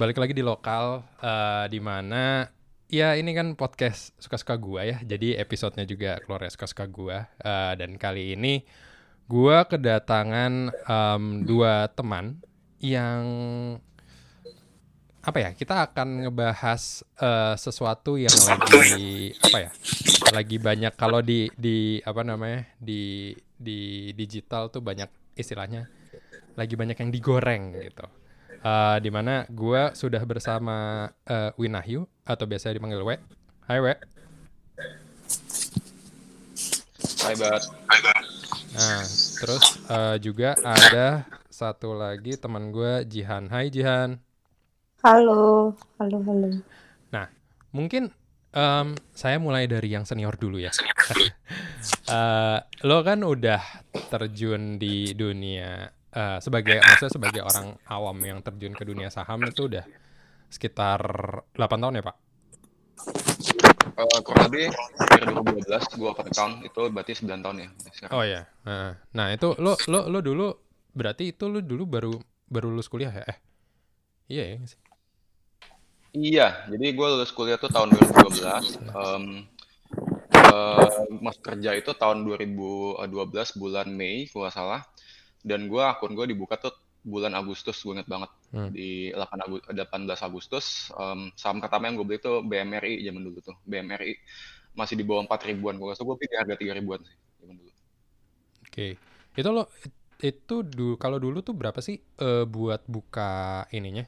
balik lagi di lokal uh, di mana ya ini kan podcast suka-suka gua ya. Jadi episodenya juga keluar suka-suka gua. Uh, dan kali ini gua kedatangan um, dua teman yang apa ya kita akan ngebahas uh, sesuatu yang lagi apa ya lagi banyak. Kalau di di apa namanya di di digital tuh banyak istilahnya lagi banyak yang digoreng gitu uh, di mana gue sudah bersama uh, Winahyu atau biasa dipanggil We. Hai We. Hai Bat. Hai Bat. Nah, terus uh, juga ada satu lagi teman gue Jihan. Hai Jihan. Halo, halo, halo. Nah, mungkin um, saya mulai dari yang senior dulu ya. uh, lo kan udah terjun di dunia uh, sebagai maksudnya sebagai orang awam yang terjun ke dunia saham itu udah sekitar 8 tahun ya Pak? Uh, kurang lebih dari 2012 gua open account itu berarti 9 tahun ya. Sekarang. Oh ya. Nah, nah itu lo lo lo dulu berarti itu lo dulu baru baru lulus kuliah ya? Eh. Iya ya sih. Iya, jadi gue lulus kuliah tuh tahun 2012. Um, uh, masuk kerja itu tahun 2012 bulan Mei kalau salah dan gue akun gue dibuka tuh bulan Agustus gue inget banget. Hmm. di 8 Agustus, 18 Agustus um, saham pertama yang gue beli tuh BMRI zaman dulu tuh. BMRI masih di bawah 4 ribuan. Gue rasa gue beli harga 3 ribuan sih zaman dulu. Oke. Okay. itu lo itu du, kalau dulu tuh berapa sih uh, buat buka ininya?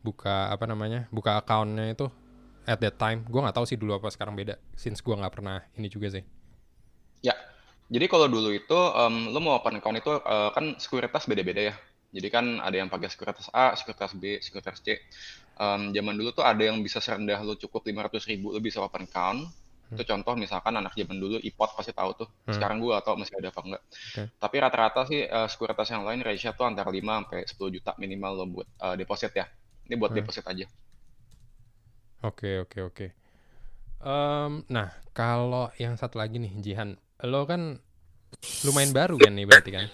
Buka apa namanya buka accountnya itu at that time? Gue nggak tahu sih dulu apa sekarang beda since gue nggak pernah ini juga sih. Ya jadi kalau dulu itu um, lo mau open account itu uh, kan sekuritas beda-beda ya. Jadi kan ada yang pakai sekuritas A, sekuritas B, sekuritas C. Um, zaman dulu tuh ada yang bisa serendah lo cukup 500 ribu lo bisa open account. Hmm. Itu contoh misalkan anak zaman dulu iPod pasti tahu tuh. Hmm. Sekarang gua atau masih ada apa enggak. Okay. Tapi rata-rata sih uh, sekuritas yang lain ratio tuh antara 5 sampai 10 juta minimal lo buat uh, deposit ya. Ini buat hmm. deposit aja. Oke, okay, oke, okay, oke. Okay. Um, nah, kalau yang satu lagi nih, Jihan, lo kan lumayan baru kan nih berarti kan?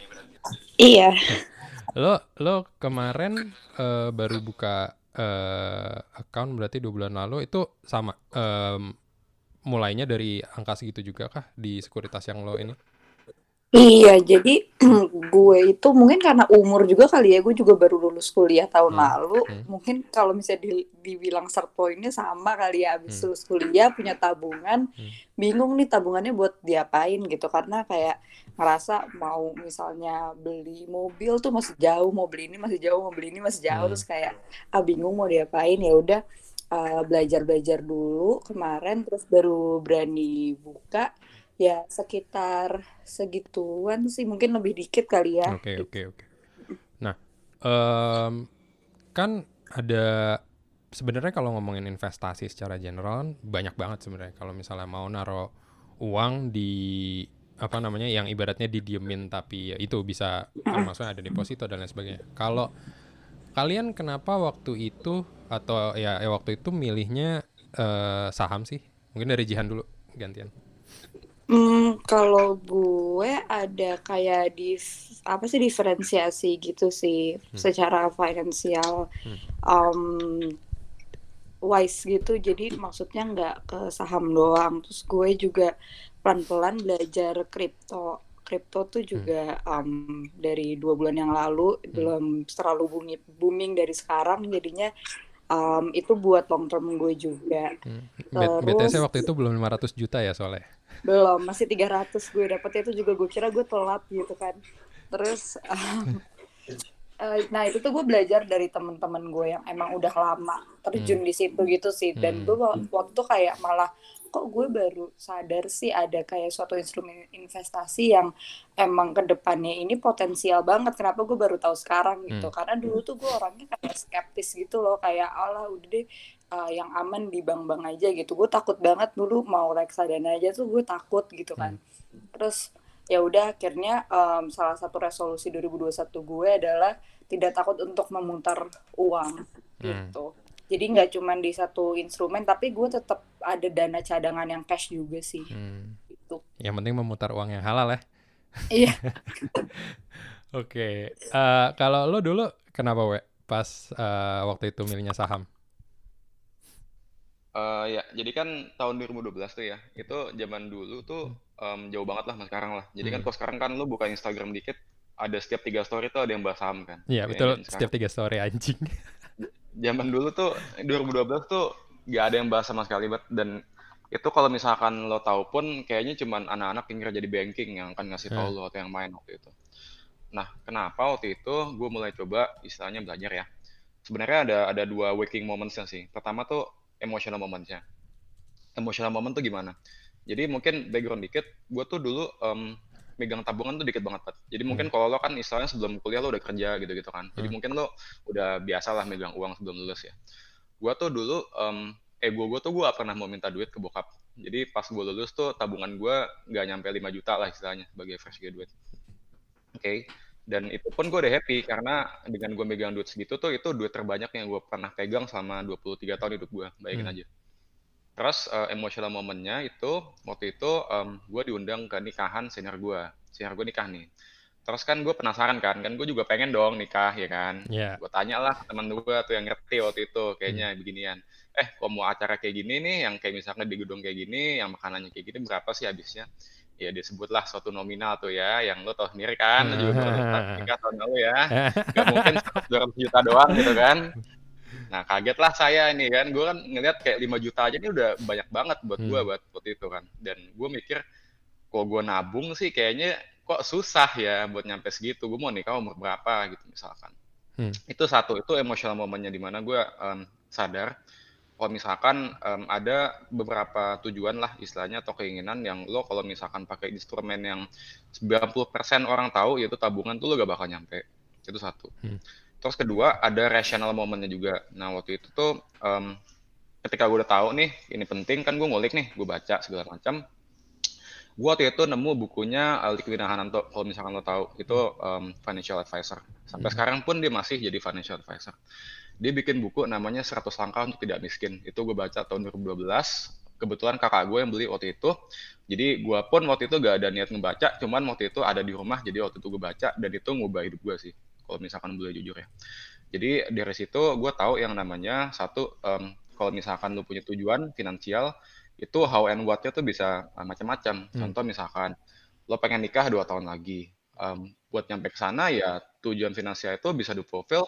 Iya. Lo lo kemarin uh, baru buka uh, account berarti dua bulan lalu itu sama um, mulainya dari angka segitu juga kah di sekuritas yang lo ini? Iya, jadi gue itu mungkin karena umur juga kali ya, gue juga baru lulus kuliah tahun hmm. lalu. Hmm. Mungkin kalau misalnya di, dibilang start pointnya sama kali ya, abis hmm. lulus kuliah punya tabungan, hmm. bingung nih tabungannya buat diapain gitu. Karena kayak ngerasa mau misalnya beli mobil tuh masih jauh, mau beli ini masih jauh, mau beli ini masih jauh, hmm. terus kayak ah bingung mau diapain ya udah uh, belajar-belajar dulu kemarin, terus baru berani buka ya sekitar segituan sih mungkin lebih dikit kali ya. Oke okay, oke okay, oke. Okay. Nah um, kan ada sebenarnya kalau ngomongin investasi secara general banyak banget sebenarnya kalau misalnya mau naro uang di apa namanya yang ibaratnya didiemin tapi ya itu bisa maksudnya ada deposito dan lain sebagainya. Kalau kalian kenapa waktu itu atau ya, ya waktu itu milihnya uh, saham sih? Mungkin dari Jihan dulu gantian. Hmm, kalau gue ada kayak di apa sih diferensiasi gitu sih hmm. secara finansial hmm. um, wise gitu. Jadi maksudnya nggak ke saham doang. Terus gue juga pelan-pelan belajar kripto. Kripto tuh hmm. juga hmm. um, dari dua bulan yang lalu hmm. belum terlalu booming, booming dari sekarang. Jadinya um, itu buat long term gue juga. Hmm. Terus, BTS waktu itu belum 500 juta ya soalnya belum masih 300 gue dapetnya itu juga gue kira gue telat gitu kan terus um, uh, nah itu tuh gue belajar dari teman-teman gue yang emang udah lama terjun hmm. di situ gitu sih dan hmm. gue waktu itu kayak malah kok gue baru sadar sih ada kayak suatu instrumen investasi yang emang ke depannya ini potensial banget kenapa gue baru tahu sekarang gitu hmm. karena dulu tuh gue orangnya kayak skeptis gitu loh kayak Allah udah deh uh, yang aman di bank-bank aja gitu gue takut banget dulu mau reksadana aja tuh gue takut gitu kan hmm. terus ya udah akhirnya um, salah satu resolusi 2021 gue adalah tidak takut untuk memutar uang hmm. gitu jadi nggak cuma di satu instrumen tapi gue tetap ada dana cadangan yang cash juga sih hmm. itu yang penting memutar uang yang halal ya iya oke okay. uh, eh, kalau lo dulu kenapa we pas uh, waktu itu milihnya saham? Uh, ya, jadi kan tahun 2012 tuh ya, itu zaman dulu tuh um, jauh banget lah sama sekarang lah. Jadi kan hmm. kalau sekarang kan lu buka Instagram dikit, ada setiap tiga story tuh ada yang bahas saham kan. Iya betul, setiap tiga story anjing. Zaman dulu tuh 2012 tuh gak ada yang bahas sama sekali, bet. dan itu kalau misalkan lo tahu pun kayaknya cuman anak-anak yang kerja di banking yang akan ngasih tahu hmm. lo atau yang main waktu itu. Nah, kenapa waktu itu gue mulai coba istilahnya belajar ya. Sebenarnya ada ada dua waking momentsnya sih. Pertama tuh emotional momentsnya. Emotional moment tuh gimana? Jadi mungkin background dikit, gue tuh dulu um, megang tabungan tuh dikit banget, Pat. Jadi hmm. mungkin kalau lo kan istilahnya sebelum kuliah lo udah kerja gitu-gitu kan. Jadi hmm. mungkin lo udah biasa lah megang uang sebelum lulus ya. Gue tuh dulu um, ego gue tuh gue gak pernah mau minta duit ke bokap. Jadi pas gue lulus tuh tabungan gue nggak nyampe 5 juta lah istilahnya sebagai fresh graduate. Oke, okay. Dan itu pun gue udah happy karena dengan gue megang duit segitu tuh itu duit terbanyak yang gue pernah pegang selama 23 tahun hidup gue, bayangin hmm. aja. Terus uh, emotional momennya itu waktu itu um, gue diundang ke nikahan senior gue, senior gue nikah nih. Terus kan gue penasaran kan, kan gue juga pengen dong nikah ya kan. Yeah. Gue tanya lah teman gue tuh yang ngerti waktu itu kayaknya hmm. beginian eh kalau mau acara kayak gini nih yang kayak misalnya di gedung kayak gini yang makanannya kayak gini berapa sih habisnya ya disebutlah suatu nominal tuh ya yang lo tau sendiri kan lo juga nikah tahun lalu ya nggak mungkin 200 juta doang gitu kan. Nah kaget lah saya ini kan gue kan ngeliat kayak 5 juta aja ini udah banyak banget buat gue hmm. buat waktu itu kan. Dan gue mikir kok gue nabung sih kayaknya kok susah ya buat nyampe segitu gue mau nikah umur berapa gitu misalkan. Hmm. itu satu itu emosional momennya di mana gue um, sadar kalau misalkan um, ada beberapa tujuan lah istilahnya atau keinginan yang lo kalau misalkan pakai instrumen yang 90% orang tahu yaitu tabungan tuh lo gak bakal nyampe. Itu satu. Hmm. Terus kedua ada rational momennya juga. Nah waktu itu tuh um, ketika gue udah tahu nih ini penting kan gue ngulik nih, gue baca segala macam. Gue waktu itu nemu bukunya uh, Liquid Hananto, kalau misalkan lo tahu itu um, financial advisor. Sampai hmm. sekarang pun dia masih jadi financial advisor dia bikin buku namanya 100 langkah untuk tidak miskin. Itu gue baca tahun 2012. Kebetulan kakak gue yang beli waktu itu. Jadi gue pun waktu itu gak ada niat ngebaca, cuman waktu itu ada di rumah, jadi waktu itu gue baca, dan itu ngubah hidup gue sih, kalau misalkan boleh jujur ya. Jadi dari situ gue tahu yang namanya satu, um, kalau misalkan lu punya tujuan finansial, itu how and what-nya tuh bisa uh, macam-macam. Hmm. Contoh misalkan, lo pengen nikah dua tahun lagi, um, buat nyampe ke sana ya tujuan finansial itu bisa di profil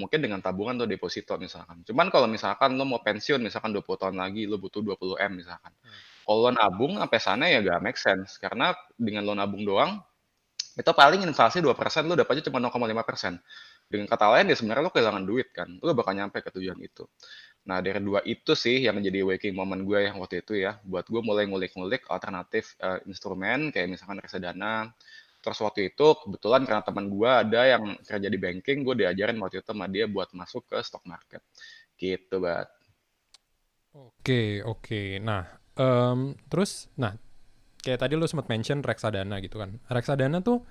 mungkin dengan tabungan atau deposito misalkan. Cuman kalau misalkan lo mau pensiun misalkan 20 tahun lagi lo butuh 20 M misalkan. Hmm. Kalau lo nabung sampai sana ya gak make sense karena dengan lo nabung doang itu paling inflasi 2% lo dapatnya cuma 0,5%. Dengan kata lain ya sebenarnya lo kehilangan duit kan. Lo bakal nyampe ke tujuan itu. Nah, dari dua itu sih yang jadi waking moment gue yang waktu itu ya. Buat gue mulai ngulik-ngulik alternatif uh, instrumen kayak misalkan reksadana, Terus waktu itu kebetulan karena teman gue ada yang kerja di banking, gue diajarin waktu itu sama dia buat masuk ke stock market. Gitu, Bat. Oke, oke. Nah, um, terus, nah, kayak tadi lu sempat mention reksadana gitu kan. Reksadana tuh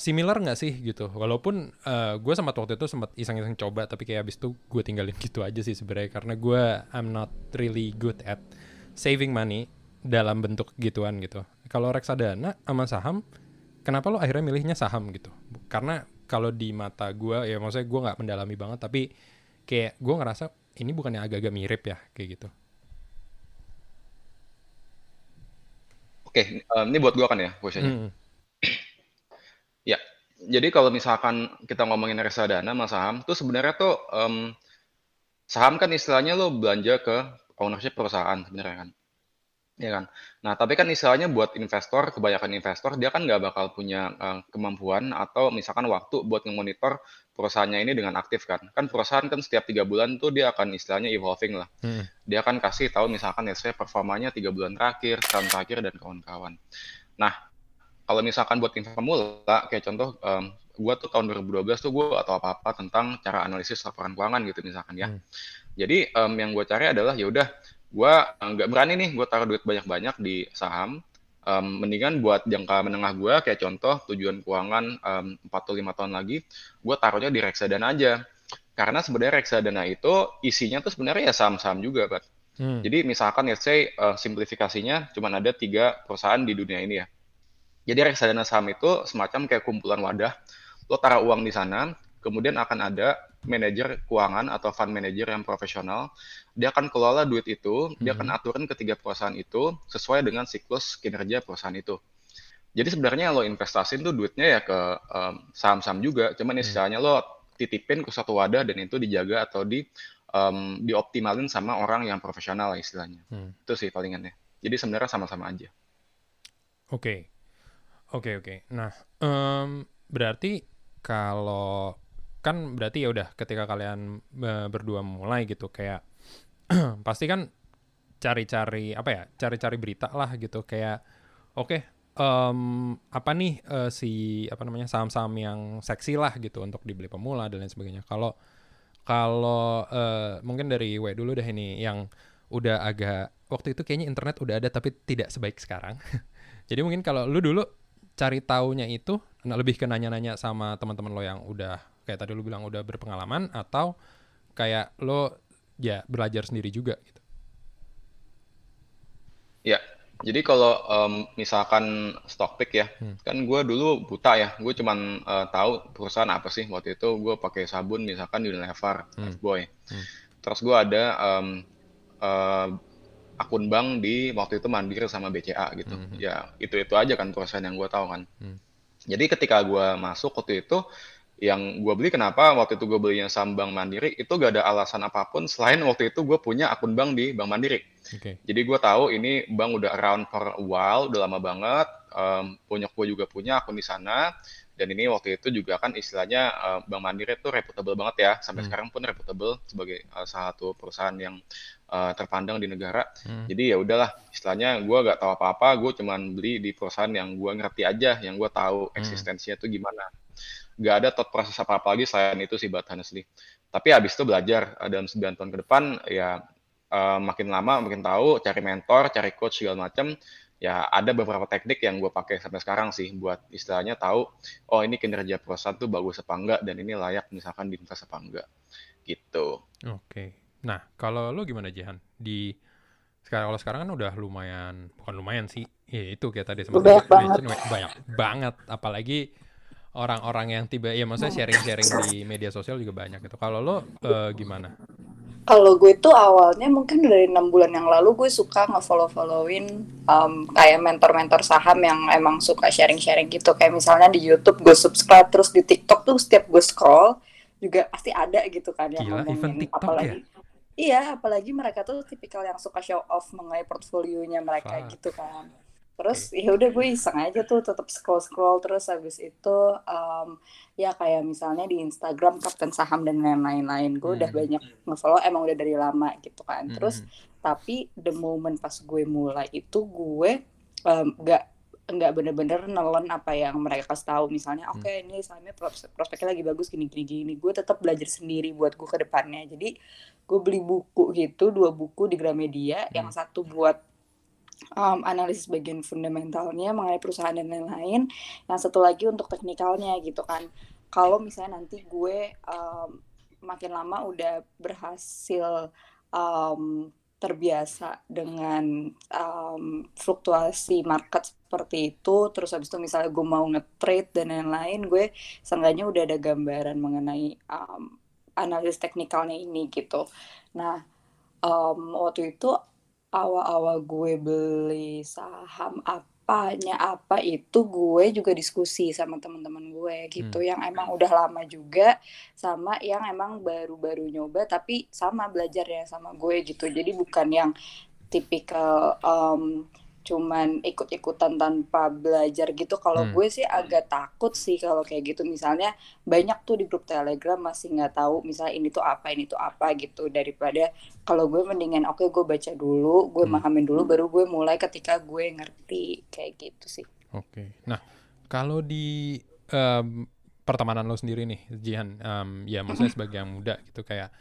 similar nggak sih gitu? Walaupun uh, gue sempat waktu itu sempat iseng-iseng coba, tapi kayak abis itu gue tinggalin gitu aja sih sebenarnya karena gue I'm not really good at saving money dalam bentuk gituan gitu. Kalau reksadana sama saham, kenapa lo akhirnya milihnya saham gitu? Karena kalau di mata gue, ya maksudnya gue nggak mendalami banget, tapi kayak gue ngerasa ini bukannya agak-agak mirip ya kayak gitu. Oke, um, ini buat gue kan ya questionnya. Hmm. Ya, jadi kalau misalkan kita ngomongin reksadana sama saham, tuh sebenarnya tuh um, saham kan istilahnya lo belanja ke ownership perusahaan sebenarnya kan. Ya kan. Nah, tapi kan istilahnya buat investor, kebanyakan investor dia kan nggak bakal punya uh, kemampuan atau misalkan waktu buat memonitor perusahaannya ini dengan aktif kan. Kan perusahaan kan setiap tiga bulan tuh dia akan istilahnya evolving lah. Hmm. Dia akan kasih tahu misalkan ya saya performanya tiga bulan terakhir, tahun terakhir dan kawan-kawan. Nah, kalau misalkan buat info pemula, kayak contoh um, gue tuh tahun 2012 tuh gue atau apa-apa tentang cara analisis laporan keuangan gitu misalkan ya. Hmm. Jadi um, yang gue cari adalah ya udah gue nggak berani nih gue taruh duit banyak-banyak di saham um, mendingan buat jangka menengah gue kayak contoh tujuan keuangan um, 4 atau 5 tahun lagi gue taruhnya di reksadana aja karena sebenarnya reksadana itu isinya tuh sebenarnya ya saham-saham juga Pak. Hmm. Jadi misalkan ya say uh, simplifikasinya cuma ada tiga perusahaan di dunia ini ya. Jadi reksadana saham itu semacam kayak kumpulan wadah. Lo taruh uang di sana, kemudian akan ada manajer keuangan atau fund manager yang profesional. Dia akan kelola duit itu, dia akan Mhm. aturin ketiga perusahaan itu sesuai dengan siklus kinerja perusahaan itu. Jadi sebenarnya lo investasiin tuh duitnya ya ke em, saham-saham juga, cuman Hmm. istilahnya lo titipin ke satu wadah dan itu dijaga atau di em, dioptimalin sama orang yang profesional lah istilahnya. Hmm. Itu sih palingannya. Jadi sebenarnya sama-sama aja. Oke, oke, oke. Nah, em, berarti kalau kan berarti ya udah ketika kalian berdua mulai gitu kayak pasti kan cari-cari apa ya, cari-cari berita lah gitu kayak oke em, apa nih eh, si apa namanya saham-saham yang seksi lah gitu untuk dibeli pemula dan lain sebagainya. Kalau kalau eh, mungkin dari W dulu deh ini yang udah agak waktu itu kayaknya internet udah ada tapi tidak sebaik sekarang. Jadi mungkin kalau lu dulu cari taunya itu nah lebih ke nanya-nanya sama teman-teman lo yang udah kayak tadi lu bilang udah berpengalaman atau kayak lo ya belajar sendiri juga gitu. Ya, jadi kalau em, misalkan stock pick ya, Hmm. kan gue dulu buta ya, gue cuman eh, tahu perusahaan apa sih waktu itu gue pakai sabun misalkan Unilever, Hmm. Lifebuoy. Hmm. Terus gue ada em, eh, akun bank di waktu itu Mandiri sama BCA gitu. Mhm. Ya itu itu aja kan perusahaan yang gue tahu kan. Hmm. Jadi ketika gue masuk waktu itu, yang gue beli kenapa waktu itu gue belinya saham Bank Mandiri itu gak ada alasan apa pun selain waktu itu gue punya akun bank di Bank Mandiri. Oke. Jadi gue tahu ini bank udah around for a while, udah lama banget. Um, punya gue juga punya akun di sana. Dan ini waktu itu juga kan istilahnya uh, Bank Mandiri itu reputable banget ya. Sampai Hmm. sekarang pun reputable sebagai uh, salah satu perusahaan yang uh, terpandang di negara. Hmm. Jadi ya udahlah, istilahnya gue gak tahu apa-apa, gue cuman beli di perusahaan yang gue ngerti aja, yang gue tahu Hmm. eksistensinya tuh gimana. Gak ada thought proses apa-apa lagi selain itu sih, but honestly. Tapi habis itu belajar uh, dalam 9 tahun ke depan, ya uh, makin lama makin tahu, cari mentor, cari coach segala macam. Ya ada beberapa teknik yang gue pakai sampai sekarang sih buat istilahnya tahu, oh ini kinerja perusahaan tuh bagus apa enggak dan ini layak misalkan diinvest apa enggak. Gitu. Oke. Nah, kalau lu gimana Jihan? Di sekarang kalau sekarang kan udah lumayan, bukan lumayan sih. Ya itu kayak tadi sempat Banyak lu banget. mention, banyak banget apalagi orang-orang yang tiba ya maksudnya sharing-sharing di media sosial juga banyak gitu. Kalau lo eh, gimana? Kalau gue tuh awalnya mungkin dari enam bulan yang lalu gue suka nge-follow-followin um, kayak mentor-mentor saham yang emang suka sharing-sharing gitu. Kayak misalnya di YouTube gue subscribe, terus di TikTok tuh setiap gue scroll juga pasti ada gitu kan yang Gila, even ngomongin. TikTok apalagi Iya, apalagi mereka tuh tipikal yang suka show off mengenai portfolionya mereka Fuck. gitu kan. Terus ya udah gue iseng aja tuh tetap scroll scroll terus habis itu um, ya kayak misalnya di Instagram Kapten Saham dan lain-lain. Gue udah Hmm. banyak nge-follow emang udah dari lama gitu kan. Terus Mm-mm. tapi the moment pas gue mulai itu gue um, nggak nggak bener-bener nelen apa yang mereka kasih tahu. Misalnya oke ini sahamnya pros- prospeknya lagi bagus gini gini. Gini gue tetap belajar sendiri buat gue ke depannya. Jadi gue beli buku gitu dua buku di Gramedia. Yang satu buat um, analisis bagian fundamentalnya mengenai perusahaan dan lain-lain. Yang satu lagi untuk teknikalnya gitu kan. Kalau misalnya nanti gue um, makin lama udah berhasil um, terbiasa dengan um, fluktuasi market seperti itu terus habis itu misalnya gue mau nge-trade dan lain-lain gue seenggaknya udah ada gambaran mengenai um, analisis teknikalnya ini gitu. Nah um, waktu itu awal-awal gue beli saham apanya apa itu gue juga diskusi sama teman-teman gue gitu yang emang udah lama juga sama yang emang baru-baru nyoba tapi sama belajarnya sama gue gitu. Jadi bukan yang tipikal um, cuman ikut-ikutan tanpa belajar gitu kalau Hmm. gue sih agak takut sih kalau kayak gitu misalnya banyak tuh di grup telegram masih nggak tahu misalnya ini tuh apa ini tuh apa gitu daripada kalau gue mendingan oke gue baca dulu gue Hmm. pahamin dulu baru gue mulai ketika gue ngerti kayak gitu sih Oke. Nah, kalau di em, pertemanan lo sendiri nih, Jihan, em, ya maksudnya sebagai yang muda gitu kayak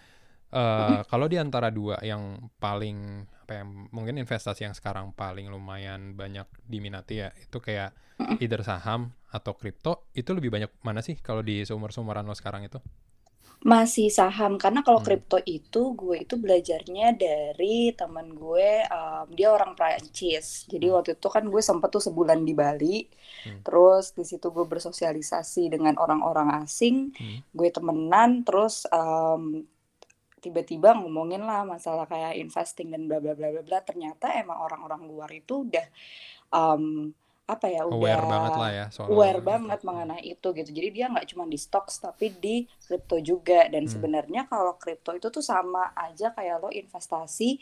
eh kalau di antara dua yang paling apa ya, mungkin investasi yang sekarang paling lumayan banyak diminati ya, itu kayak either saham atau kripto, itu lebih banyak mana sih kalau di seumur-seumuran lo sekarang itu? Masih saham, karena kalau Hmm. kripto itu gue itu belajarnya dari teman gue, um, dia orang Prancis. Jadi Hmm. waktu itu kan gue sempet tuh sebulan di Bali, Hmm. terus di situ gue bersosialisasi dengan orang-orang asing, Hmm. gue temenan, terus um, tiba-tiba ngomongin lah masalah kayak investing dan bla bla bla bla bla. Ternyata emang orang-orang luar itu udah um, apa ya, Aware udah banget lah ya soal aware itu. banget mengenai itu gitu. Jadi dia nggak cuma di stocks tapi di kripto juga. Dan Hmm. sebenarnya kalau kripto itu tuh sama aja kayak lo investasi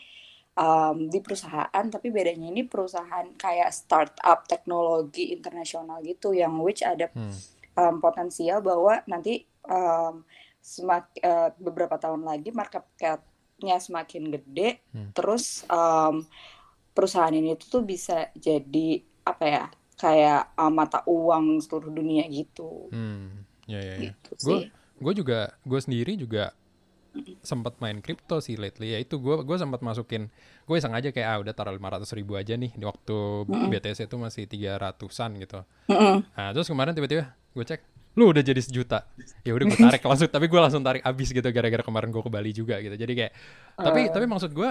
um, di perusahaan, tapi bedanya ini perusahaan kayak startup teknologi internasional gitu, yang which ada Hmm. um, potensial bahwa nanti um, semak, uh, beberapa tahun lagi market cap-nya semakin gede, Hmm. terus um, perusahaan ini tuh bisa jadi apa ya kayak uh, mata uang seluruh dunia gitu Hmm. Ya ya ya. gitu Gue gue juga gue sendiri juga sempat main kripto sih lately ya itu gue gue sempat masukin gue iseng aja kayak ah udah taruh 500 ribu aja nih di waktu Mm-mm. BTC itu masih 300-an gitu Mm-mm. nah terus kemarin tiba-tiba gue cek lu udah jadi sejuta. Ya udah gue tarik langsung tapi gue langsung tarik abis gitu gara-gara kemarin gue ke Bali juga gitu. Jadi kayak tapi Eh. tapi maksud gue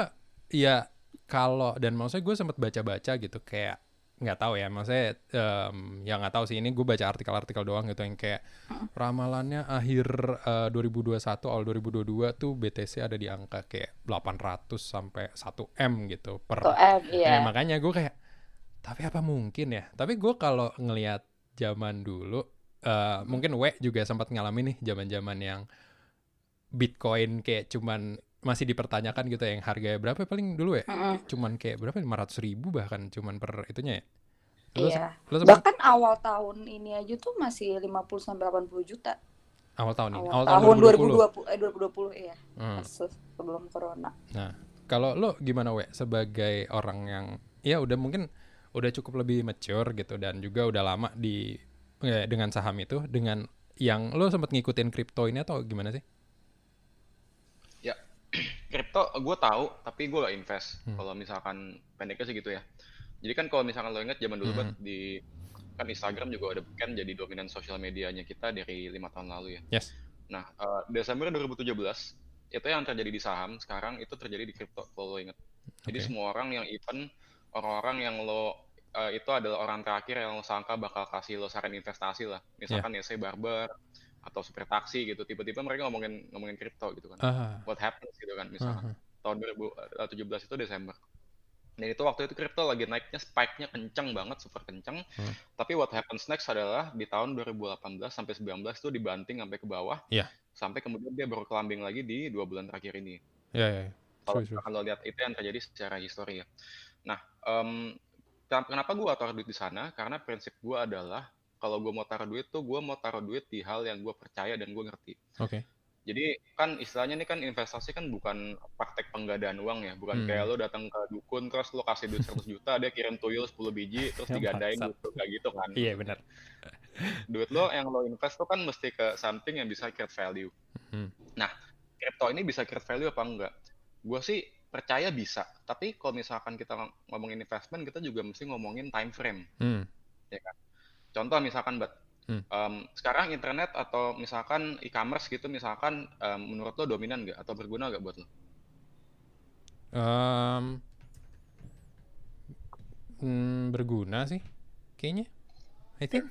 ya kalau dan maksudnya gue sempat baca-baca gitu kayak nggak tahu ya maksudnya em, ya nggak tahu sih ini gue baca artikel-artikel doang gitu yang kayak ramalannya akhir eh, 2021 awal 2022 tuh BTC ada di angka kayak 800 sampai 1 M gitu per M Ya, iya. makanya gue kayak tapi apa mungkin ya? Tapi gue kalau ngelihat zaman dulu eh, mungkin W juga sempat ngalamin nih zaman-zaman yang Bitcoin kayak cuman masih dipertanyakan gitu ya, yang harganya berapa paling dulu ya? Mm-mm. cuman kayak berapa? 500 ribu bahkan cuman per itunya ya? Lu iya. lu sempat bahkan awal tahun ini aja tuh masih 50 sampai 80 juta. Awal tahun ini? Awal, awal tahun 2020 2020 eh 2020 iya. Hmm. sebelum corona. Nah, kalau lo gimana we sebagai orang yang ya udah mungkin udah cukup lebih mature gitu dan juga udah lama di dengan saham itu dengan yang lo sempat ngikutin kripto ini atau gimana sih? Ya, kripto gue tahu, tapi gue gak invest. Hmm. Kalau misalkan pendeknya sih gitu ya. Jadi kan kalau misalkan lo ingat zaman dulu Hmm. kan di kan Instagram juga udah kan jadi dominan sosial medianya kita dari lima tahun lalu ya. Yes. Nah, eh, Desember 2017 itu yang terjadi di saham sekarang itu terjadi di kripto kalau lo ingat. Jadi semua orang yang even orang-orang yang lo eh, itu adalah orang terakhir yang lo sangka bakal kasih lo saran investasi lah. Misalkan ya saya barber atau super taksi gitu. Tiba-tiba mereka ngomongin ngomongin kripto gitu kan. Ah, What happens gitu kan misalkan. ah, Tahun 2017 itu Desember. Dan itu waktu itu kripto lagi naiknya spike-nya kencang banget, super kencang. Hmm. Tapi what happens next adalah di tahun 2018 sampai 19 itu dibanting sampai ke bawah. Iya. Sampai kemudian dia baru kelambing lagi di dua bulan terakhir ini. ya ya. ya. Kalau True, true. misalkan lo lihat itu yang terjadi secara histori ya. Nah, ken- kenapa gue taruh duit di sana? Karena prinsip gue adalah kalau gue mau taruh duit tuh gue mau taruh duit di hal yang gue percaya dan gue ngerti. Oke. Jadi kan istilahnya ini kan investasi kan bukan praktek penggadaan uang ya, bukan Hmm. kayak lo datang ke dukun terus lo kasih duit 100 juta, dia kirim tuyul 10 biji terus digandain Bangsat. gitu, kayak gitu kan. Iya benar. Duit lo yang lo invest tuh kan mesti ke something yang bisa create value. Hmm. Nah, crypto ini bisa create value apa enggak? Gue sih percaya bisa, tapi kalau misalkan kita ng- ngomongin investment, kita juga mesti ngomongin time frame. Hmm. ya kan? Contoh misalkan, Bat, Hmm. em, sekarang internet atau misalkan e-commerce gitu, misalkan em, menurut lo dominan nggak atau berguna nggak buat lo? Em, hmm, berguna sih kayaknya. I think.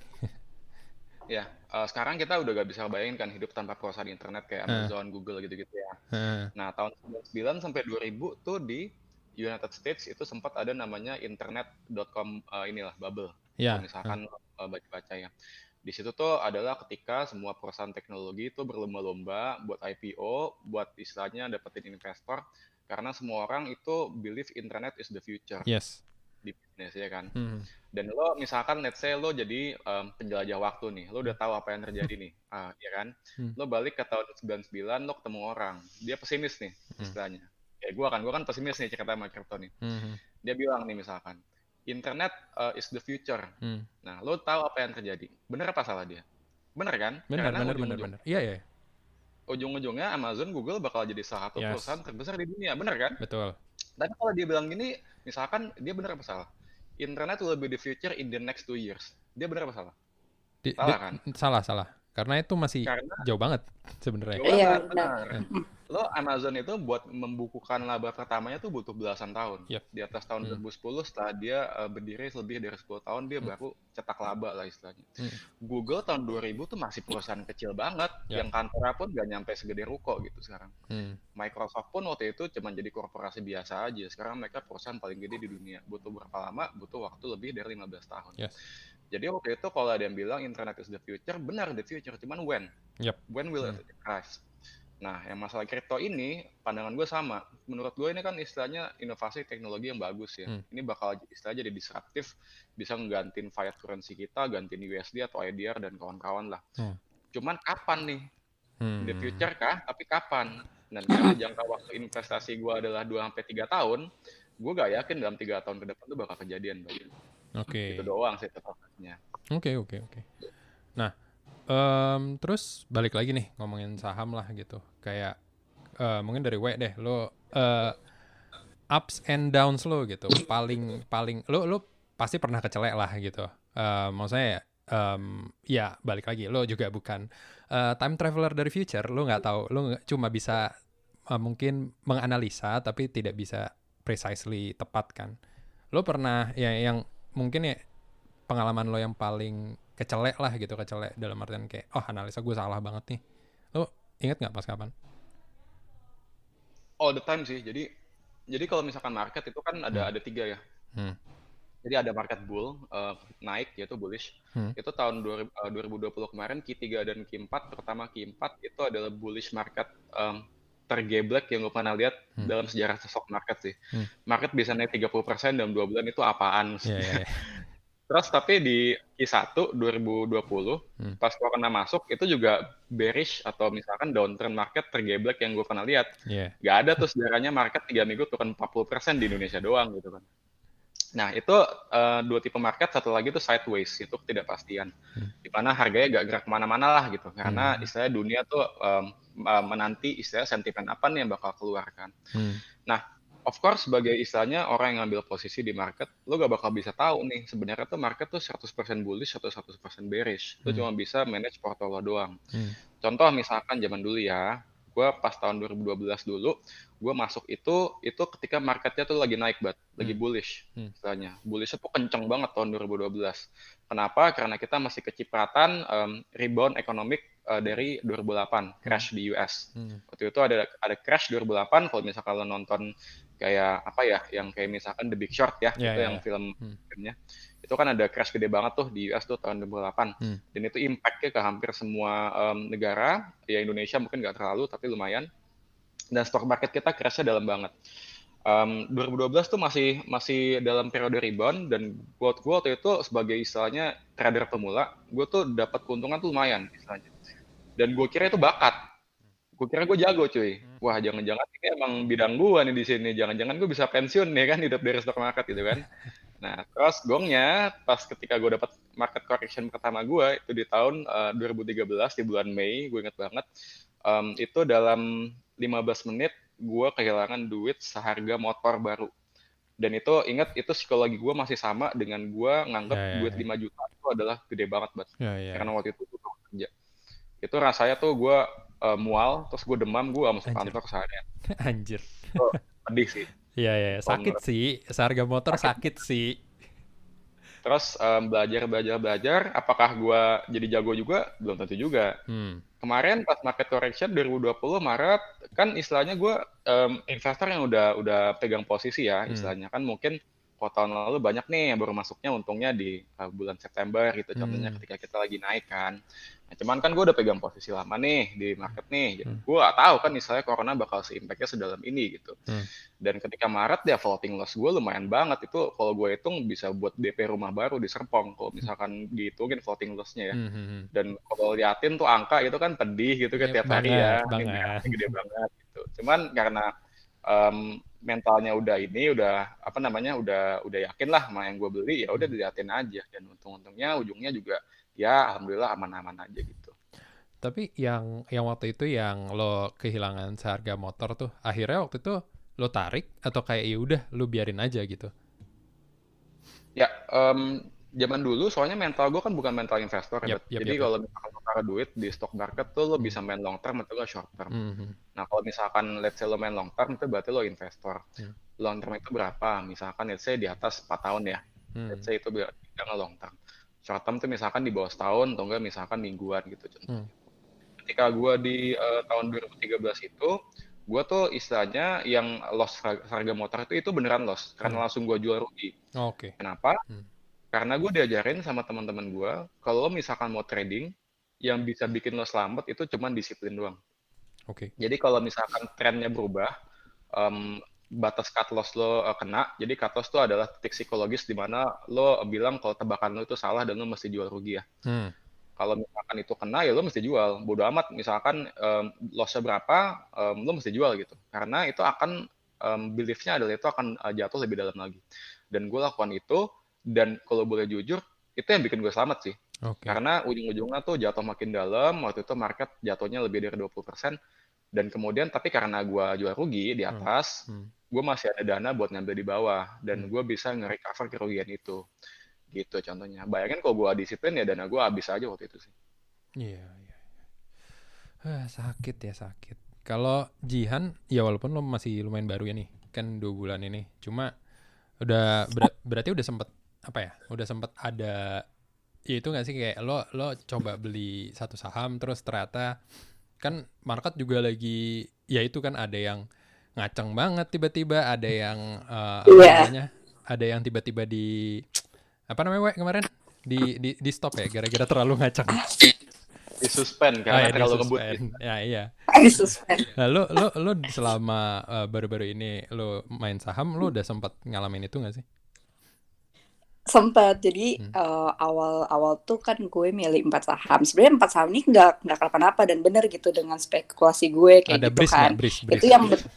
Ya, eh, sekarang kita udah gak bisa bayangin kan hidup tanpa perusahaan internet kayak. Amazon, Google gitu-gitu ya. Heeh. Nah, tahun 99 sampai 2000 tuh di United States itu sempat ada namanya internet.com eh, inilah bubble. Ya. Kalau misalkan eh, baca-baca ya. Di situ tuh adalah ketika semua perusahaan teknologi itu berlomba-lomba buat IPO, buat istilahnya dapetin investor, karena semua orang itu believe internet is the future Yes. Di bisnis ya kan. Hmm. Dan lo misalkan let's say lo jadi em, penjelajah waktu nih, lo udah tahu apa yang terjadi nih, ah, ya kan? Hmm. Lo balik ke tahun 99, lo ketemu orang, dia pesimis nih Hmm. istilahnya. Kayak gua kan, gua kan pesimis nih cerita sama crypto nih. Hmm. Dia bilang nih misalkan, internet uh, is the future. Hmm. Nah, lo tahu apa yang terjadi? Bener apa salah dia? Bener kan? Benar, Karena benar, benar, ujung-ujung- benar. Iya, iya. ujung-ujungnya Amazon, Google bakal jadi salah satu Yes. perusahaan terbesar di dunia, bener kan? Betul. Tapi kalau dia bilang gini, misalkan dia bener apa salah? Internet will be the future in the next two years. Dia bener apa salah? Di- Salah di- kan? Salah, salah. Karena itu masih Karena jauh banget sebenarnya. Iya, Benar, benar. Lo Amazon itu buat membukukan laba pertamanya tuh butuh belasan tahun. Yep. Di atas tahun Hmm. 2010 setelah dia eh, berdiri lebih dari 10 tahun dia baru cetak laba lah istilahnya. Hmm. Google tahun 2000 tuh masih perusahaan kecil banget Ya. yang kantornya pun gak nyampe segede ruko gitu sekarang. Hmm. Microsoft pun waktu itu cuma jadi korporasi biasa aja. Sekarang mereka perusahaan paling gede di dunia. Butuh berapa lama? Butuh waktu lebih dari 15 tahun. Yes. Jadi waktu itu kalau ada yang bilang internet is the future, benar the future. Cuman when? Yep. When will Hmm. it arrive? Nah, yang masalah kripto ini, pandangan gue sama. Menurut gue ini kan istilahnya inovasi teknologi yang bagus ya. Hmm. Ini bakal istilahnya jadi disruptif, bisa nggantiin fiat currency kita, gantiin USD atau IDR dan kawan-kawan lah. Hmm. Cuman kapan nih? Hmm. The future kah? Tapi kapan? Dan karena jangka waktu investasi gue adalah 2-3 tahun, gue gak yakin dalam tiga tahun ke depan itu bakal kejadian. Oke. Itu doang sih tetapnya. Oke oke oke. Nah, em, terus balik lagi nih ngomongin saham lah gitu. Kayak eh, mungkin dari W deh, lo eh, ups and downs lo gitu. Paling paling lo lo pasti pernah kecelek lah gitu. Eh, maksudnya em, ya balik lagi, lo juga bukan eh, time traveler dari future. Lo nggak tahu, lo cuma bisa eh, mungkin menganalisa tapi tidak bisa precisely tepat kan. Lo pernah ya yang mungkin ya pengalaman lo yang paling kecelek lah gitu kecelek dalam artian kayak oh analisa gue salah banget nih lo inget nggak pas kapan All the time sih. Jadi jadi kalau misalkan market itu kan ada ada tiga ya. Hmm. Jadi ada market bull eh, naik yaitu bullish. Hmm. Itu tahun 2000 eh, 2020 kemarin Q3 dan Q4 terutama Q4 itu adalah bullish market em, tergeblek yang gue pernah lihat Hmm. dalam sejarah stock market sih. Hmm. Market bisa naik 30% dalam dua bulan itu apaan? Iya iya iya. Terus tapi di Q1 2020 Hmm. pas corona masuk itu juga bearish atau misalkan downtrend market tergeblek yang gue pernah lihat. Iya. Gak ada tuh sejarahnya market 3 minggu turun 40% di Indonesia doang gitu kan. Nah itu eh, dua tipe market, satu lagi tuh sideways, itu ketidakpastian. Hmm. Di mana harganya gak gerak ke mana-mana lah gitu. Karena Hmm. istilahnya dunia tuh eh, menanti istilah sentimen apa nih yang bakal keluar kan. Hmm. Of course sebagai istilahnya orang yang ngambil posisi di market, lo gak bakal bisa tahu nih sebenarnya tuh market tuh 100% bullish atau 100% bearish. Lo Hmm. cuma bisa manage portfolio doang. Hmm. Contoh misalkan zaman dulu ya, gue pas tahun 2012 dulu, gue masuk itu itu ketika marketnya tuh lagi naik banget, lagi Hmm. bullish Hmm. istilahnya. Bullishnya tuh kenceng banget tahun 2012. Kenapa? Karena kita masih kecipratan em, rebound ekonomik eh, dari 2008, crash di US. Hmm. Waktu itu ada ada crash 2008, kalau misalkan lo nonton kayak apa ya, yang kayak misalkan The Big Short ya, Ya, itu ya, yang ya. film Hmm. filmnya. Itu kan ada crash gede banget tuh di US tuh tahun 2008. Hmm. Dan itu impact-nya ke hampir semua em, negara. Ya Indonesia mungkin nggak terlalu, tapi lumayan. Dan stock market kita crash-nya dalam banget. Em, 2012 tuh masih masih dalam periode rebound dan buat gue waktu itu sebagai istilahnya trader pemula, gue tuh dapat keuntungan tuh lumayan istilahnya. Dan gue kira itu bakat. Gue kira gue jago cuy. Wah jangan-jangan ini emang bidang gue nih di sini. Jangan-jangan gue bisa pensiun nih kan hidup dari stock market gitu kan. Nah terus gongnya pas ketika gue dapat market correction pertama gue itu di tahun eh, 2013 di bulan Mei, gue inget banget. Em, itu dalam 15 menit gue kehilangan duit seharga motor baru. Dan itu ingat itu psikologi gue masih sama dengan gue nganggap Ya, ya, duit ya. 5 juta itu adalah gede banget buat Ya ya. karena waktu itu gue kerja. Itu rasanya tuh gue eh, mual, terus gue demam, gue gak masuk Anjir. kantor seharian. Anjir. Pedih sih. Iya iya. Sakit sih. Seharga motor sakit sih. Terus em, belajar, belajar, belajar. Apakah gue jadi jago juga? Belum tentu juga. Hmm. Kemarin pas market correction 2020 Maret, kan istilahnya gue em, investor yang udah udah pegang posisi ya, Hmm. istilahnya kan mungkin kalau tahun lalu banyak nih yang baru masuknya untungnya di uh, bulan September gitu contohnya Hmm. ketika kita lagi naik kan. Nah, cuman kan gue udah pegang posisi lama nih di market nih. Jadi Hmm. gue gak tahu kan misalnya corona bakal se-impactnya sedalam ini gitu. Hmm. Dan ketika Maret ya floating loss gue lumayan banget itu kalau gue hitung bisa buat DP rumah baru di Serpong kalau misalkan dihitungin floating loss-nya ya. Hmm, hmm, hmm. Dan kalau liatin tuh angka itu kan pedih gitu kan Iya, tiap hari ya. banget, Ini gede banget gitu. Cuman karena em, mentalnya udah ini udah apa namanya udah udah yakin lah sama yang gue beli ya udah diliatin aja dan untung-untungnya ujungnya juga ya alhamdulillah aman-aman aja gitu. Tapi yang yang waktu itu yang lo kehilangan seharga motor tuh, akhirnya waktu itu lo tarik atau kayak ya udah lo biarin aja gitu. Ya em, zaman dulu soalnya mental gue kan bukan mental investor ya. Yap, yap, Jadi yap, kalau misalkan lo taruh duit di stock market tuh lo Hmm. bisa main long term atau lo short term. Mhm. Nah, kalau misalkan let's say lo main long term itu berarti lo investor. Hmm. Long term itu berapa? Misalkan let's say di atas 4 tahun ya. Hmm. Let's say itu berarti jangan long term. Short term tuh misalkan di bawah setahun atau enggak misalkan mingguan gitu contohnya. Hmm. Ketika gue di eh, tahun 2013 itu, gue tuh istilahnya yang loss harga motor itu itu beneran loss karena Hmm. langsung gue jual rugi. Oke. Kenapa? Hmm. Karena gue diajarin sama teman-teman gue, kalau misalkan mau trading, yang bisa bikin lo selamat itu cuman disiplin doang. Oke. Jadi kalau misalkan trennya berubah, em, batas cut loss lo eh, kena, jadi cut loss itu adalah titik psikologis di mana lo bilang kalau tebakan lo itu salah dan lo mesti jual rugi ya. Hmm. Kalau misalkan itu kena ya lo mesti jual. Bodo amat misalkan em, lossnya berapa, em, lo mesti jual gitu. Karena itu akan em, beliefnya adalah itu akan eh, jatuh lebih dalam lagi. Dan gue lakukan itu dan kalau boleh jujur itu yang bikin gue selamat sih. Oke. Karena ujung-ujungnya tuh jatuh makin dalam, waktu itu market jatuhnya lebih dari 20%, dan kemudian tapi karena gua jual rugi di Hmm. atas, Hmm. gue masih ada dana buat ngambil di bawah, dan Hmm. gue bisa nge-recover kerugian itu. Gitu contohnya. Bayangin kalau gua disiplin ya dana gua habis aja waktu itu sih. Iya, iya. Ah, sakit ya sakit. Kalau Jihan, ya walaupun lo masih lumayan baru ya nih, kan dua bulan ini. Cuma udah ber- berarti udah sempet apa ya? Udah sempet ada ya itu nggak sih kayak lo lo coba beli satu saham terus ternyata kan market juga lagi ya itu kan ada yang ngaceng banget tiba-tiba ada yang eh, apa Iya. namanya ada yang tiba-tiba di apa namanya Wek, kemarin di di di stop ya gara-gara terlalu ngaceng Di suspend Ah, karena ya, di terlalu ngebut. suspend. Ya, iya. Di suspend. Nah, lo, lo, lo selama uh, baru-baru ini lo main saham, lo udah sempat ngalamin itu gak sih? Sempat. Jadi Hmm. eh, awal-awal tuh kan gue milih empat saham. Sebenarnya empat saham ini nggak nggak kenapa-napa dan bener gitu dengan spekulasi gue kayak Ada gitu kan. nggak? Bris, bris. Itu yang bet-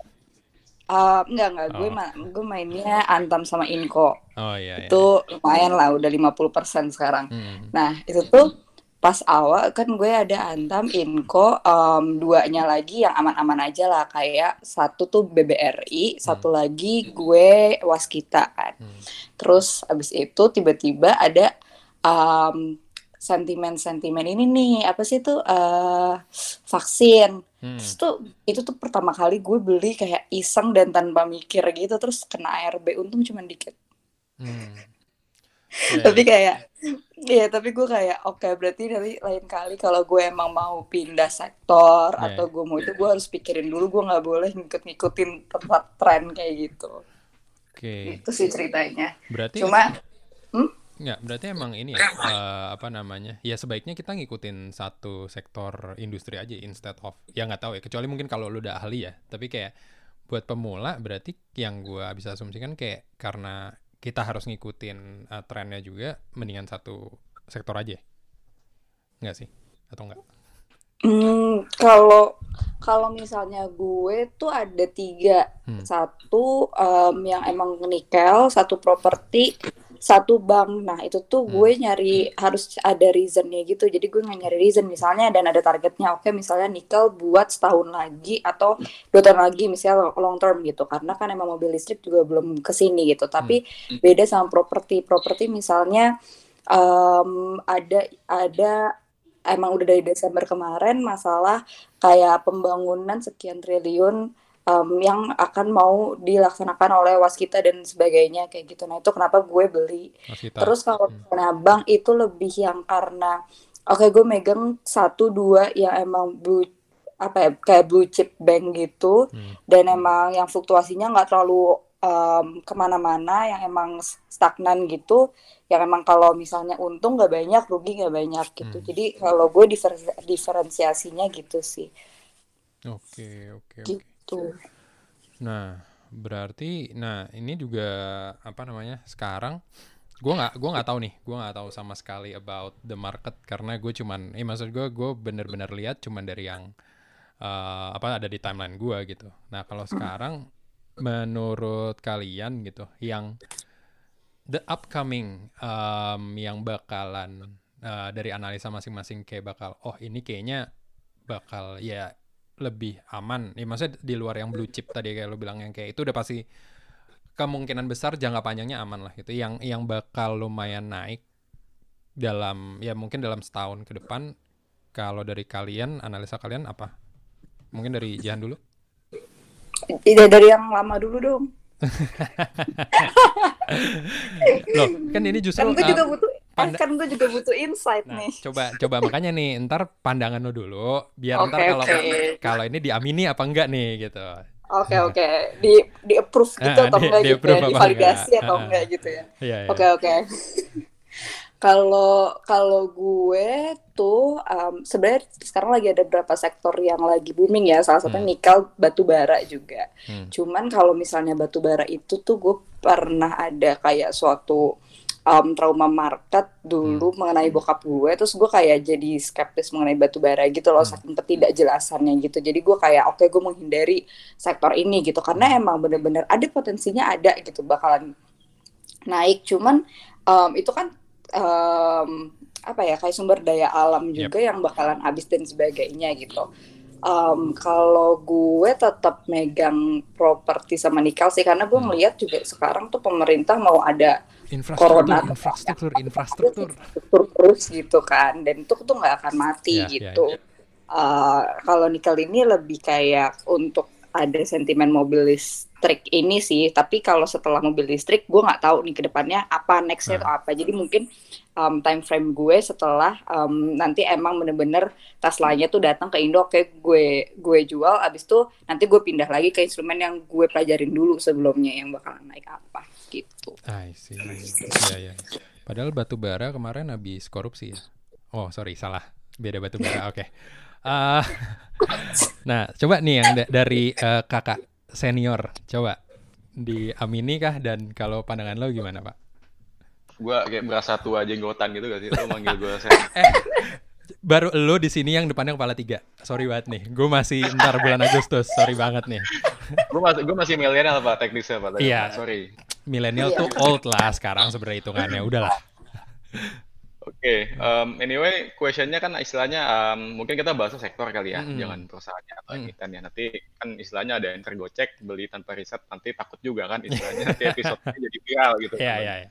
eh, enggak enggak gue Oh. ma- gue mainnya Antam sama Inco. Oh iya, iya. Itu lumayan lah udah 50% sekarang. Hmm. Nah, itu tuh pas awal kan gue ada Antam, Inco, em, duanya lagi yang aman-aman aja lah kayak satu tuh BBRI, satu lagi gue Waskita kan. Hmm. Terus abis itu tiba-tiba ada em, sentimen-sentimen ini nih apa sih tuh eh, vaksin. Hmm. Terus tuh itu tuh pertama kali gue beli kayak iseng dan tanpa mikir gitu terus kena ARB untung cuma dikit. Hmm. Ya, tapi ya. kayak Iya, tapi gue kayak oke berarti nanti lain kali kalau gue emang mau pindah sektor Iya. atau gue mau itu gue harus pikirin dulu gue nggak boleh ngikut-ngikutin tempat tren kayak gitu. Oke. Itu sih ceritanya. Berarti Cuma hmm? nggak, berarti emang ini ya eh, apa namanya? Ya sebaiknya kita ngikutin satu sektor industri aja instead of ya nggak tahu ya. Kecuali mungkin kalau lu udah ahli ya. Tapi kayak buat pemula berarti yang gua bisa asumsikan kayak karena kita harus ngikutin eh, trennya juga mendingan satu sektor aja. Nggak sih? Atau enggak? Hmm, kalau kalau misalnya gue tuh ada tiga, Hmm. satu em, yang emang nikel, satu properti, satu bank. Nah itu tuh Hmm. gue nyari harus ada reasonnya gitu. Jadi gue nggak nyari reason misalnya dan ada targetnya. Oke misalnya nikel buat setahun lagi atau dua tahun lagi misalnya long term gitu. Karena kan emang mobil listrik juga belum ke sini gitu. Tapi beda sama properti. Properti misalnya em, ada ada emang udah dari Desember kemarin masalah kayak pembangunan sekian triliun em, yang akan mau dilaksanakan oleh waskita dan sebagainya kayak gitu. Nah itu kenapa gue beli. Mas kita. Terus kalau Hmm. misalnya bank itu lebih yang karena oke gue megang satu dua yang emang blue apa ya kayak blue chip bank gitu Hmm. dan emang yang fluktuasinya nggak terlalu em, ke mana-mana yang emang stagnan gitu yang emang kalau misalnya untung nggak banyak rugi nggak banyak gitu Hmm. jadi kalau gue difer- diferensiasinya gitu sih Oke, oke, oke. Gitu Nah, berarti nah ini juga apa namanya? Sekarang gua nggak gua nggak tahu nih, gua nggak tahu sama sekali about the market karena gue cuman eh maksud gue gue bener-bener lihat cuman dari yang eh, apa ada di timeline gua gitu. Nah, kalau sekarang menurut kalian gitu yang the upcoming um, yang bakalan uh, dari analisa masing-masing kayak bakal oh ini kayaknya bakal ya lebih aman ya maksudnya di luar yang blue chip tadi kayak lo bilang yang kayak itu udah pasti kemungkinan besar jangka panjangnya aman lah gitu yang yang bakal lumayan naik dalam ya mungkin dalam setahun ke depan kalau dari kalian analisa kalian apa? Mungkin dari Jihan dulu. Tidak dari yang lama dulu dong. Loh, kan ini justru Kan gue uh, juga butuh panda- kan gue juga butuh insight Nah, nih. coba coba makanya nih, ntar pandangan lo dulu, biar Oke, ntar kalau oke. kalau ini diamini apa enggak nih gitu. Oke oke di di approve gitu Ah, atau di- enggak di gitu ya, divalidasi atau Ah, enggak gitu ya. Iya, iya. Oke oke. Kalau kalau gue tuh um, sebenarnya sekarang lagi ada beberapa sektor yang lagi booming ya. Salah satunya Hmm. nikel, batu bara juga. Hmm. Cuman kalau misalnya batu bara itu tuh gue pernah ada kayak suatu um, trauma market dulu Hmm. mengenai bokap gue. Terus gue kayak jadi skeptis mengenai batu bara gitu loh, Hmm. saking ketidakjelasannya gitu. Jadi gue kayak oke gue menghindari sektor ini gitu karena Hmm. emang bener-bener ada potensinya ada gitu bakalan naik. Cuman um, itu kan um, apa ya kayak sumber daya alam juga yang bakalan habis dan sebagainya gitu. Um, kalau gue tetap megang properti sama nikel sih karena gue Hmm. ngeliat juga sekarang tuh pemerintah mau ada Infrastruktur, Corona. infrastruktur, infrastruktur. infrastruktur terus gitu kan dan itu tuh nggak akan mati Iya, iya, gitu. Uh, kalau nikel ini lebih kayak untuk ada sentimen mobil listrik ini sih tapi kalau setelah mobil listrik gue nggak tahu nih ke depannya apa nextnya Hmm. itu apa jadi mungkin um, time frame gue setelah um, nanti emang bener-bener Tesla-nya tuh datang ke Indo kayak gue gue jual abis itu nanti gue pindah lagi ke instrumen yang gue pelajarin dulu sebelumnya yang bakalan naik apa gitu I see. Iya, iya. Padahal batu bara kemarin habis korupsi ya. Oh, sorry, salah. Beda batu bara. Oke. Ah, nah, coba nih yang da- dari eh, kakak senior, coba diamini kah dan kalau pandangan lo gimana, Pak? Gue kayak berasa tua jenggotan gitu gak sih? Lo manggil gue saya. Baru lo di sini yang depannya kepala tiga. Sorry banget nih. Gue masih ntar bulan Agustus. Sorry banget nih. gue masih gue masih milenial pak teknisnya pak. Iya. Sorry. Milenial tuh old lah sekarang sebenarnya hitungannya. Udahlah. Oke, um, anyway, questionnya kan istilahnya um, mungkin kita bahas sektor kali ya, Mm-mm. jangan perusahaannya atau Mm. emiten ya. Nanti kan istilahnya ada yang tergocek, beli tanpa riset, nanti takut juga kan istilahnya nanti episode jadi viral gitu. Iya, kan. iya, iya.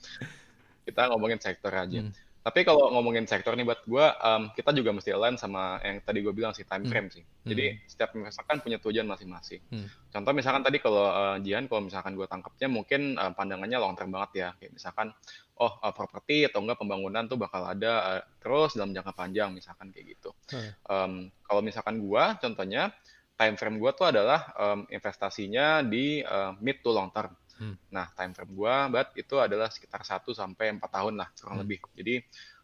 Kita ngomongin sektor aja. Hmm. Tapi kalau ngomongin sektor nih buat gue, um, kita juga mesti align sama yang tadi gue bilang sih time Hmm. frame sih. Jadi setiap investor kan punya tujuan masing-masing. Hmm. Contoh misalkan tadi kalau uh, Jihan, kalau misalkan gue tangkapnya mungkin uh, pandangannya long term banget ya. Kayak misalkan, oh uh, properti atau enggak pembangunan tuh bakal ada uh, terus dalam jangka panjang misalkan kayak gitu. Hmm. Um, kalau misalkan gue, contohnya time frame gue tuh adalah um, investasinya di uh, mid to long term. Hmm. Nah, time frame gua, but itu adalah sekitar 1 sampai 4 tahun lah kurang Hmm. lebih. Jadi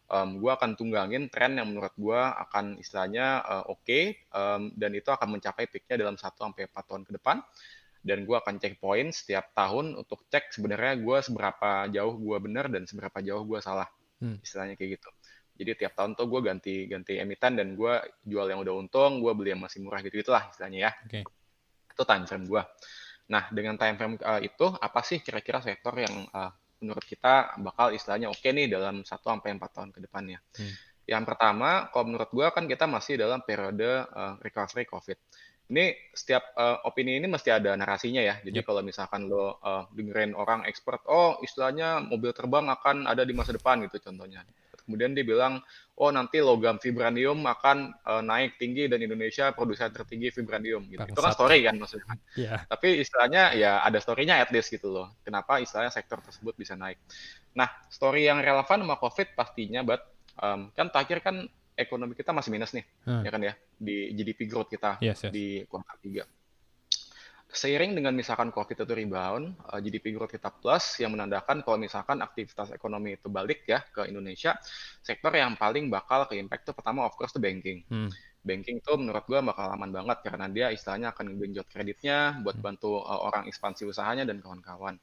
um, gua akan tunggangin tren yang menurut gua akan istilahnya uh, oke um, dan itu akan mencapai peaknya dalam 1 sampai 4 tahun ke depan. Dan gua akan check point setiap tahun untuk cek sebenarnya gua seberapa jauh gua benar dan seberapa jauh gua salah. Hmm. Istilahnya kayak gitu. Jadi tiap tahun tuh gue ganti ganti emiten dan gua jual yang udah untung, gua beli yang masih murah gitu gitulah istilahnya ya. Oke. Itu time frame gua. Nah, dengan time frame uh, itu apa sih kira-kira sektor yang uh, menurut kita bakal istilahnya oke nih dalam 1 sampai 4 tahun ke depannya. Hmm. Yang pertama, kalau menurut gua kan kita masih dalam periode uh, recovery COVID. Ini setiap uh, opini ini mesti ada narasinya ya. Jadi Yep. kalau misalkan lo uh, dengerin orang expert, oh istilahnya mobil terbang akan ada di masa depan gitu contohnya. Kemudian dia bilang, oh nanti logam vibranium akan uh, naik tinggi dan Indonesia produsen tertinggi vibranium gitu. Itu kan story kan maksudnya. Iya. Tapi istilahnya ya ada story-nya at least gitu loh. Kenapa istilahnya sektor tersebut bisa naik. Nah, story yang relevan sama COVID pastinya, but um, kan terakhir kan ekonomi kita masih minus nih, Hmm. ya kan ya, di GDP growth kita Yes, yes. di kuartal 3. Seiring dengan misalkan COVID itu rebound, uh, GDP growth kita plus, yang menandakan kalau misalkan aktivitas ekonomi itu balik ya ke Indonesia, sektor yang paling bakal ke impact tuh pertama of course tuh banking Hmm. banking tuh menurut gua bakal aman banget karena dia istilahnya akan ngegenjot kreditnya buat Hmm. bantu uh, orang ekspansi usahanya dan kawan-kawan.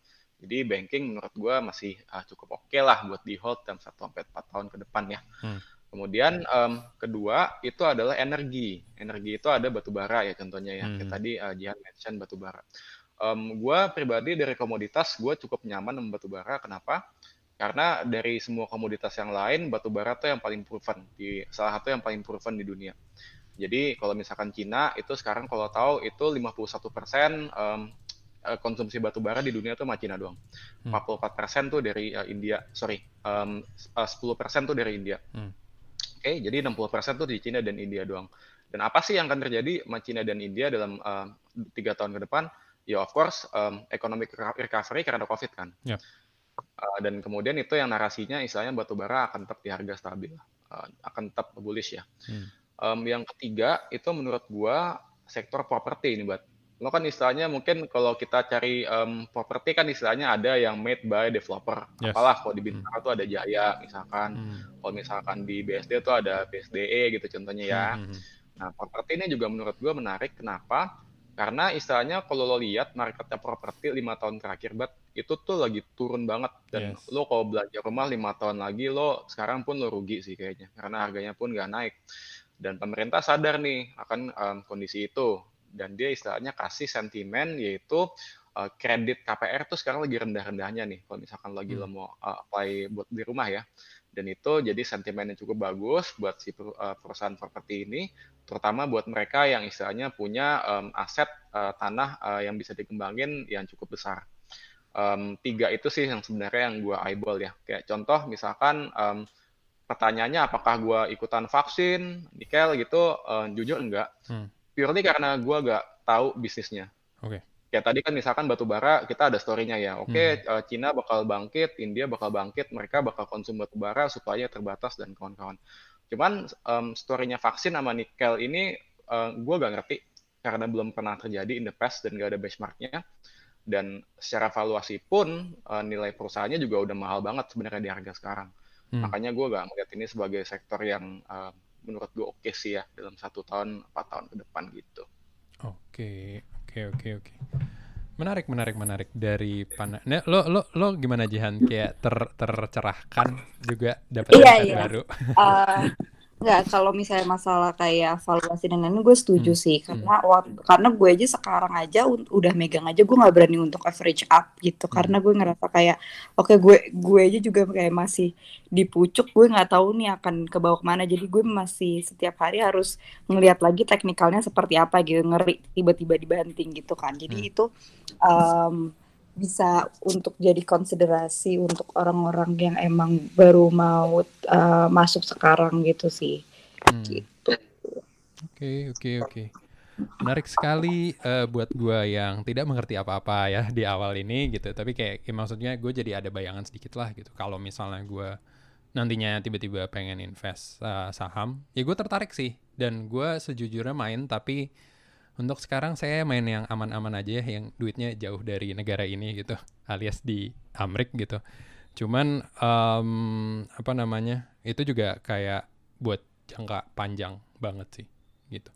Jadi banking menurut gua masih uh, cukup oke lah buat di hold dalam 1 sampai 4 tahun ke depan ya. Hmm. Kemudian em, kedua itu adalah energi. Energi itu ada batu bara ya contohnya ya. Hmm. tadi uh, Jihan mention batu bara. Em, gua pribadi dari komoditas gua cukup nyaman sama batu bara. Kenapa? Karena dari semua komoditas yang lain, batu bara tuh yang paling proven di salah satu yang paling proven di dunia. Jadi kalau misalkan Cina itu sekarang kalau tahu itu 51% em, uh, konsumsi batu bara di dunia tuh sama Cina doang. Hmm. 44% tuh dari uh, India, sorry, um, uh, 10% tuh dari India. Hmm. Oke, okay, jadi 60% tuh di Cina dan India doang. Dan apa sih yang akan terjadi sama Cina dan India dalam tiga uh, tahun ke depan? Ya of course, um, economic recovery karena COVID kan. Yep. Uh, dan kemudian itu yang narasinya istilahnya batu bara akan tetap di harga stabil, uh, akan tetap bullish ya. Hmm. Um, yang ketiga itu menurut gua sektor properti ini, buat lo kan istilahnya mungkin kalau kita cari um, properti kan istilahnya ada yang made by developer. Yes. Apalah kalau di Bintaro hmm. tuh ada Jaya misalkan, hmm. kalau misalkan di BSD tuh ada BSDE gitu contohnya ya. Hmm. hmm, hmm. Nah, properti ini juga menurut gua menarik. Kenapa? Karena istilahnya kalau lo lihat marketnya properti lima tahun terakhir, buat itu tuh lagi turun banget dan yes. lo kalau belanja rumah lima tahun lagi lo sekarang pun lo rugi sih kayaknya karena harganya pun nggak naik dan pemerintah sadar nih akan um, kondisi itu dan dia istilahnya kasih sentimen yaitu uh, kredit KPR tuh sekarang lagi rendah-rendahnya nih kalau misalkan lagi hmm. lo mau uh, apply buat di rumah ya dan itu jadi sentimen yang cukup bagus buat si uh, perusahaan properti ini terutama buat mereka yang istilahnya punya um, aset uh, tanah uh, yang bisa dikembangin yang cukup besar um, tiga itu sih yang sebenarnya yang gue eyeball ya kayak contoh misalkan um, pertanyaannya apakah gue ikutan vaksin nikel gitu uh, jujur enggak hmm. Purely karena gue gak tahu bisnisnya oke okay. ya tadi kan misalkan batu bara kita ada storynya ya oke okay, hmm. uh, Cina bakal bangkit India bakal bangkit mereka bakal konsum batu bara supaya terbatas dan kawan-kawan cuman um, storynya vaksin sama nikel ini uh, eh, gue gak ngerti karena belum pernah terjadi in the past dan gak ada benchmarknya dan secara valuasi pun uh, nilai perusahaannya juga udah mahal banget sebenarnya di harga sekarang Hmm. Makanya gue gak melihat ini sebagai sektor yang uh, menurut gue oke okay sih ya dalam satu tahun empat tahun ke depan gitu. Oke oke oke oke. Menarik menarik menarik dari pana. Nah, lo lo lo gimana Jihan kayak ter tercerahkan juga dapat iya, iya. baru. Uh, Enggak, kalau misalnya masalah kayak valuasi dan lain-lain gue setuju hmm. sih karena hmm. waktu, karena gue aja sekarang aja udah megang aja gue nggak berani untuk average up gitu hmm. karena gue ngerasa kayak oke okay, gue gue aja juga kayak masih di pucuk gue nggak tahu nih akan ke bawah ke mana jadi gue masih setiap hari harus ngelihat lagi teknikalnya seperti apa gitu ngeri tiba-tiba dibanting gitu kan jadi hmm. itu um, bisa untuk jadi konsiderasi untuk orang-orang yang emang baru mau uh, masuk sekarang gitu sih. Hmm. Gitu. Oke oke oke. Menarik sekali uh, buat gue yang tidak mengerti apa-apa ya di awal ini gitu. Tapi kayak, kayak maksudnya gue jadi ada bayangan sedikit lah gitu. Kalau misalnya gue nantinya tiba-tiba pengen invest uh, saham, ya gue tertarik sih. Dan gue sejujurnya main tapi untuk sekarang saya main yang aman-aman aja ya, yang duitnya jauh dari negara ini gitu, alias di Amrik gitu. Cuman um, apa namanya? Itu juga kayak buat jangka panjang banget sih gitu.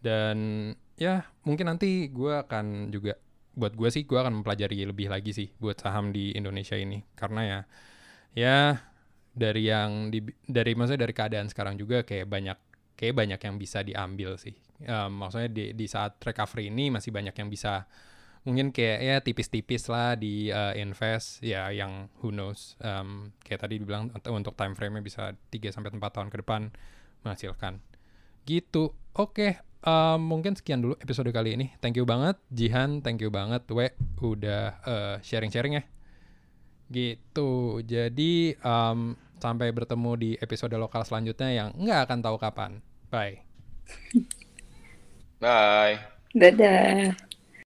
Dan ya mungkin nanti gue akan juga buat gue sih gue akan mempelajari lebih lagi sih buat saham di Indonesia ini karena ya ya dari yang di, dari maksudnya dari keadaan sekarang juga kayak banyak kayak banyak yang bisa diambil sih um, maksudnya di di saat recovery ini masih banyak yang bisa mungkin kayak ya tipis-tipis lah di uh, invest ya yang who knows um, kayak tadi dibilang untuk time frame-nya bisa 3 sampai 4 tahun ke depan menghasilkan. Gitu. Oke, okay, um, mungkin sekian dulu episode kali ini. Thank you banget Jihan, thank you banget We udah uh, sharing-sharing ya. Gitu. Jadi um, sampai bertemu di episode lokal selanjutnya yang nggak akan tahu kapan. Bye. Bye. Dadah.